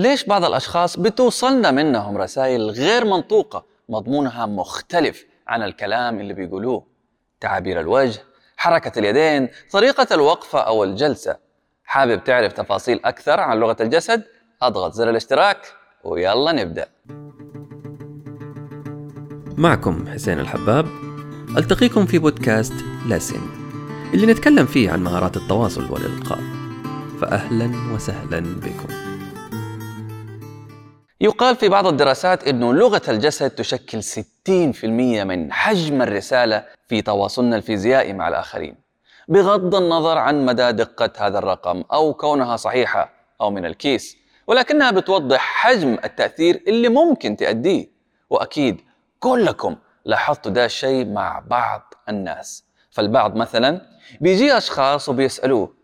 ليش بعض الأشخاص بتوصلنا منهم رسائل غير منطوقة مضمونها مختلف عن الكلام اللي بيقولوه؟ تعابير الوجه حركة اليدين طريقة الوقفة أو الجلسة. حابب تعرف تفاصيل أكثر عن لغة الجسد؟ أضغط زر الاشتراك ويلا نبدأ. معكم حسين الحباب. ألتقيكم في بودكاست لاسن اللي نتكلم فيه عن مهارات التواصل والإلقاء. فأهلا وسهلا بكم. يقال في بعض الدراسات أنه لغة الجسد تشكل 60% من حجم الرسالة في تواصلنا الفيزيائي مع الآخرين بغض النظر عن مدى دقة هذا الرقم أو كونها صحيحة أو من الكيس ولكنها بتوضح حجم التأثير اللي ممكن تأديه وأكيد كلكم لاحظتوا ده الشيء مع بعض الناس. فالبعض مثلا بيجي أشخاص وبيسألوه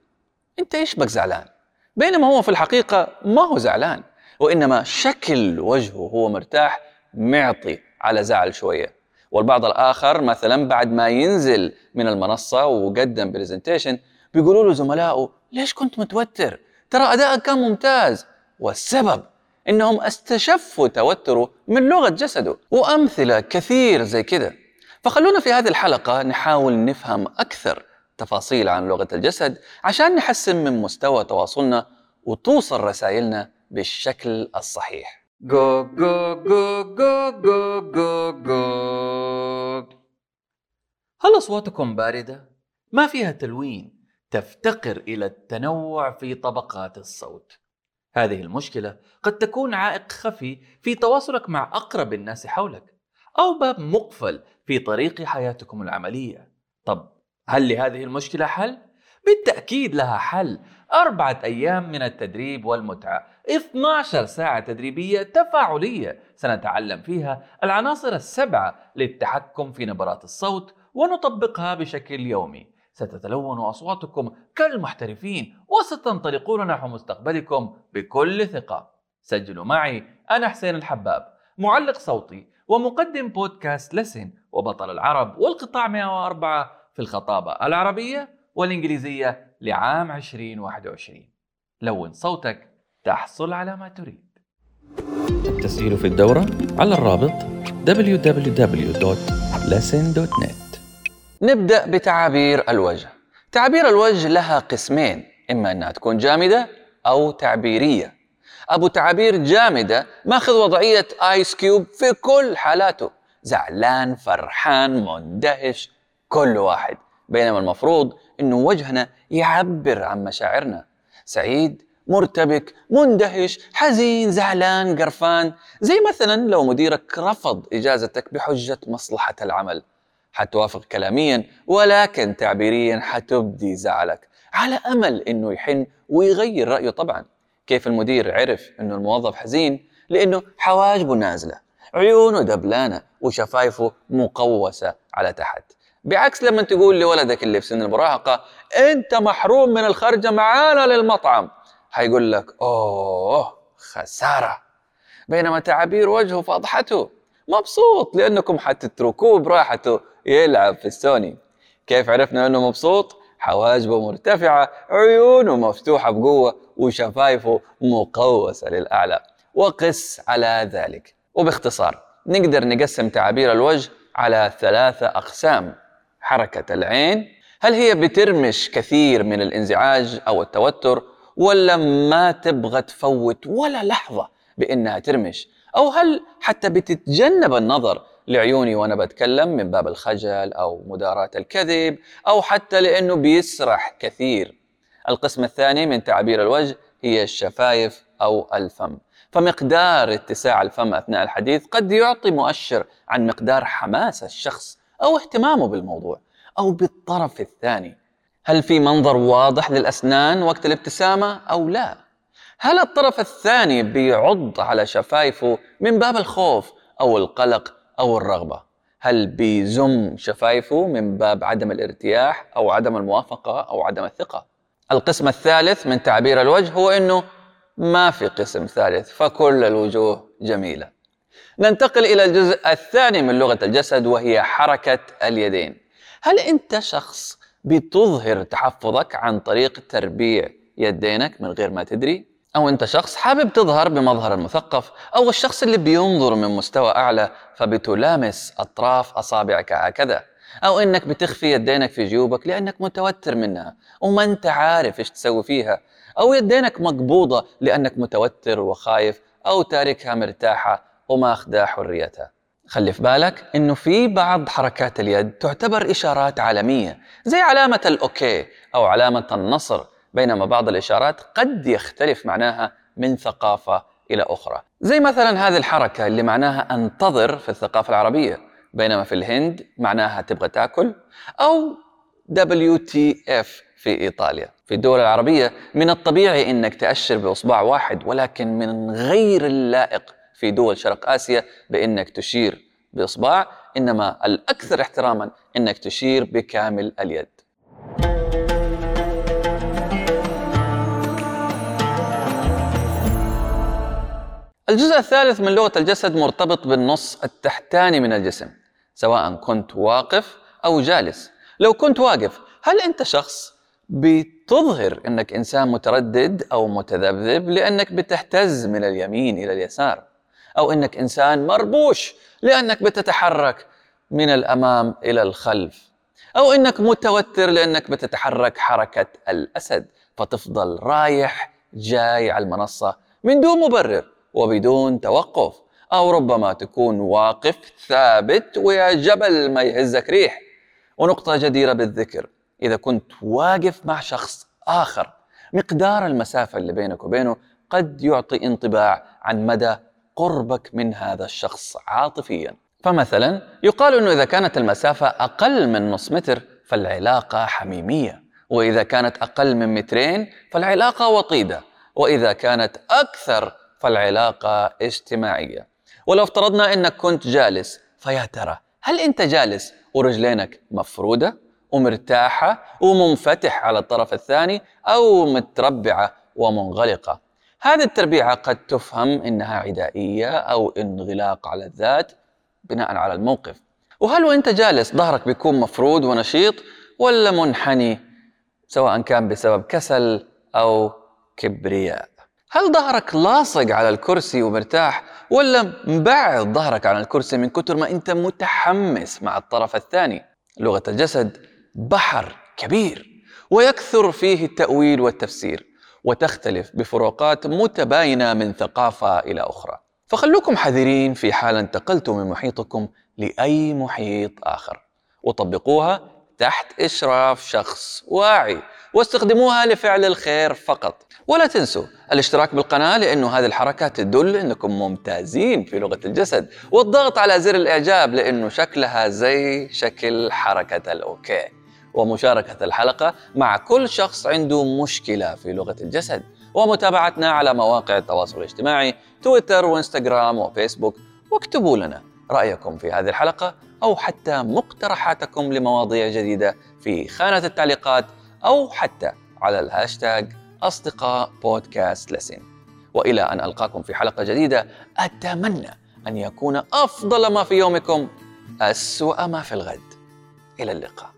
أنت إيش بك زعلان؟ بينما هو في الحقيقة ما هو زعلان. وإنما شكل وجهه هو مرتاح معطي على زعل شوية. والبعض الآخر مثلا بعد ما ينزل من المنصة وقدم برزنتيشن بيقولوا له زملائه ليش كنت متوتر؟ ترى أدائك كان ممتاز. والسبب إنهم استشفوا توتره من لغة جسده وأمثلة كثير زي كده فخلونا في هذه الحلقة نحاول نفهم أكثر تفاصيل عن لغة الجسد عشان نحسن من مستوى تواصلنا وتوصل رسائلنا بالشكل الصحيح جو جو جو جو جو جو جو هل أصواتكم باردة؟ ما فيها تلوين تفتقر إلى التنوع في طبقات الصوت هذه المشكلة قد تكون عائق خفي في تواصلك مع أقرب الناس حولك أو باب مقفل في طريق حياتكم العملية طب هل لهذه المشكلة حل؟ بالتأكيد لها حل. أربعة أيام من التدريب والمتعة. 12 ساعة تدريبية تفاعلية سنتعلم فيها العناصر السبعة للتحكم في نبرات الصوت ونطبقها بشكل يومي. ستتلون أصواتكم كالمحترفين وستنطلقون نحو مستقبلكم بكل ثقة. سجلوا معي أنا حسين الحباب معلق صوتي ومقدم بودكاست لسن وبطل العرب والقطاع 104 في الخطابة العربية والإنجليزية لعام 2021 لون صوتك تحصل على ما تريد. التسجيل في الدورة على الرابط www.lesson.net نبدأ بتعابير الوجه. تعابير الوجه لها قسمين إما أنها تكون جامدة أو تعبيرية. أبو تعابير جامدة ماخذ وضعية آيس كيوب في كل حالاته. زعلان فرحان مندهش كل واحد. بينما المفروض أنه وجهنا يعبر عن مشاعرنا. سعيد مرتبك مندهش حزين زعلان قرفان. زي مثلا لو مديرك رفض إجازتك بحجة مصلحة العمل. حتوافق كلاميا ولكن تعبيريا حتبدي زعلك. على أمل إنه يحن ويغير رأيه طبعا. كيف المدير عرف إنه الموظف حزين؟ لأنه حواجبه نازلة عيونه دبلانة وشفايفه مقوسة على تحت. بعكس لما تقول لولدك اللي في سن المراهقة أنت محروم من الخرجه معانا للمطعم. حيقول لك أوه خسارة. بينما تعابير وجهه فضحته مبسوط لأنكم حتتركوه براحته يلعب في السوني. كيف عرفنا إنه مبسوط؟ حواجبه مرتفعة عيونه مفتوحة بقوة وشفايفه مقوسة للأعلى. وقس على ذلك. وباختصار نقدر نقسم تعابير الوجه على ثلاثة أقسام. حركة العين هل هي بترمش كثير من الانزعاج أو التوتر ولا ما تبغى تفوت ولا لحظة بإنها ترمش أو هل حتى بتتجنب النظر لعيوني وأنا بتكلم من باب الخجل أو مداراة الكذب أو حتى لأنه بيسرح كثير. القسم الثاني من تعابير الوجه هي الشفايف أو الفم. فمقدار اتساع الفم أثناء الحديث قد يعطي مؤشر عن مقدار حماس الشخص أو اهتمامه بالموضوع أو بالطرف الثاني. هل في منظر واضح للأسنان وقت الابتسامة أو لا؟ هل الطرف الثاني بيعض على شفايفه من باب الخوف أو القلق أو الرغبة هل بيزم شفايفه من باب عدم الارتياح أو عدم الموافقة أو عدم الثقة القسم الثالث من تعبير الوجه هو أنه ما في قسم ثالث فكل الوجوه جميلة ننتقل إلى الجزء الثاني من لغة الجسد وهي حركة اليدين. هل أنت شخص بتظهر تحفظك عن طريق تربيع يدينك من غير ما تدري؟ أو أنت شخص حابب تظهر بمظهر المثقف أو الشخص اللي بينظر من مستوى أعلى فبتلامس أطراف أصابعك هكذا؟ أو إنك بتخفي يدينك في جيوبك لأنك متوتر منها وما أنت عارف إيش تسوي فيها. أو يدينك مقبوضة لأنك متوتر وخايف أو تاركها مرتاحة. وما أخدها حريتها خلي في بالك إنه في بعض حركات اليد تعتبر إشارات عالمية زي علامة الاوكي أو علامة النصر بينما بعض الإشارات قد يختلف معناها من ثقافة إلى أخرى. زي مثلا هذه الحركة اللي معناها أنتظر في الثقافة العربية بينما في الهند معناها تبغى تأكل أو WTF في إيطاليا. في الدول العربية من الطبيعي إنك تأشر بإصبع واحد ولكن من غير اللائق في دول شرق آسيا بإنك تشير بإصبع إنما الأكثر احتراما إنك تشير بكامل اليد. الجزء الثالث من لغة الجسد مرتبط بالنص التحتاني من الجسم سواء كنت واقف أو جالس. لو كنت واقف هل أنت شخص بتظهر إنك إنسان متردد أو متذبذب لأنك بتهتز من اليمين إلى اليسار أو إنك إنسان مربوش لأنك بتتحرك من الأمام إلى الخلف. أو إنك متوتر لأنك بتتحرك حركة الأسد فتفضل رايح جاي على المنصة من دون مبرر وبدون توقف أو ربما تكون واقف ثابت ويا جبل ما يهزك ريح. ونقطة جديرة بالذكر إذا كنت واقف مع شخص آخر مقدار المسافة اللي بينك وبينه قد يعطي انطباع عن مدى قربك من هذا الشخص عاطفيا. فمثلا يقال إنه إذا كانت المسافة أقل من نص متر فالعلاقة حميمية وإذا كانت أقل من مترين فالعلاقة وطيدة وإذا كانت أكثر فالعلاقة اجتماعية. ولو افترضنا إنك كنت جالس فيا ترى هل أنت جالس ورجلينك مفرودة ومرتاحة ومنفتح على الطرف الثاني أو متربعة ومنغلقة؟ هذه التربيعة قد تفهم إنها عدائية أو انغلاق على الذات بناء على الموقف. وهل وإنت جالس ظهرك بيكون مفرود ونشيط ولا منحني سواء كان بسبب كسل أو كبرياء؟ هل ظهرك لاصق على الكرسي ومرتاح ولا مبعد ظهرك عن الكرسي من كثر ما إنت متحمس مع الطرف الثاني؟ لغة الجسد بحر كبير ويكثر فيه التأويل والتفسير. وتختلف بفروقات متباينة من ثقافة إلى أخرى. فخلوكم حذرين في حال انتقلتم من محيطكم لأي محيط آخر. وطبقوها تحت إشراف شخص واعي واستخدموها لفعل الخير فقط. ولا تنسوا الاشتراك بالقناة لأنه هذه الحركات تدل أنكم ممتازين في لغة الجسد والضغط على زر الإعجاب لأنه شكلها زي شكل حركة الأوكي. ومشاركة الحلقة مع كل شخص عنده مشكلة في لغة الجسد ومتابعتنا على مواقع التواصل الاجتماعي تويتر وإنستغرام وفيسبوك. واكتبوا لنا رأيكم في هذه الحلقة أو حتى مقترحاتكم لمواضيع جديدة في خانة التعليقات أو حتى على الهاشتاج أصدقاء بودكاست لسن وإلى أن ألقاكم في حلقة جديدة أتمنى أن يكون أفضل ما في يومكم أسوأ ما في الغد. إلى اللقاء.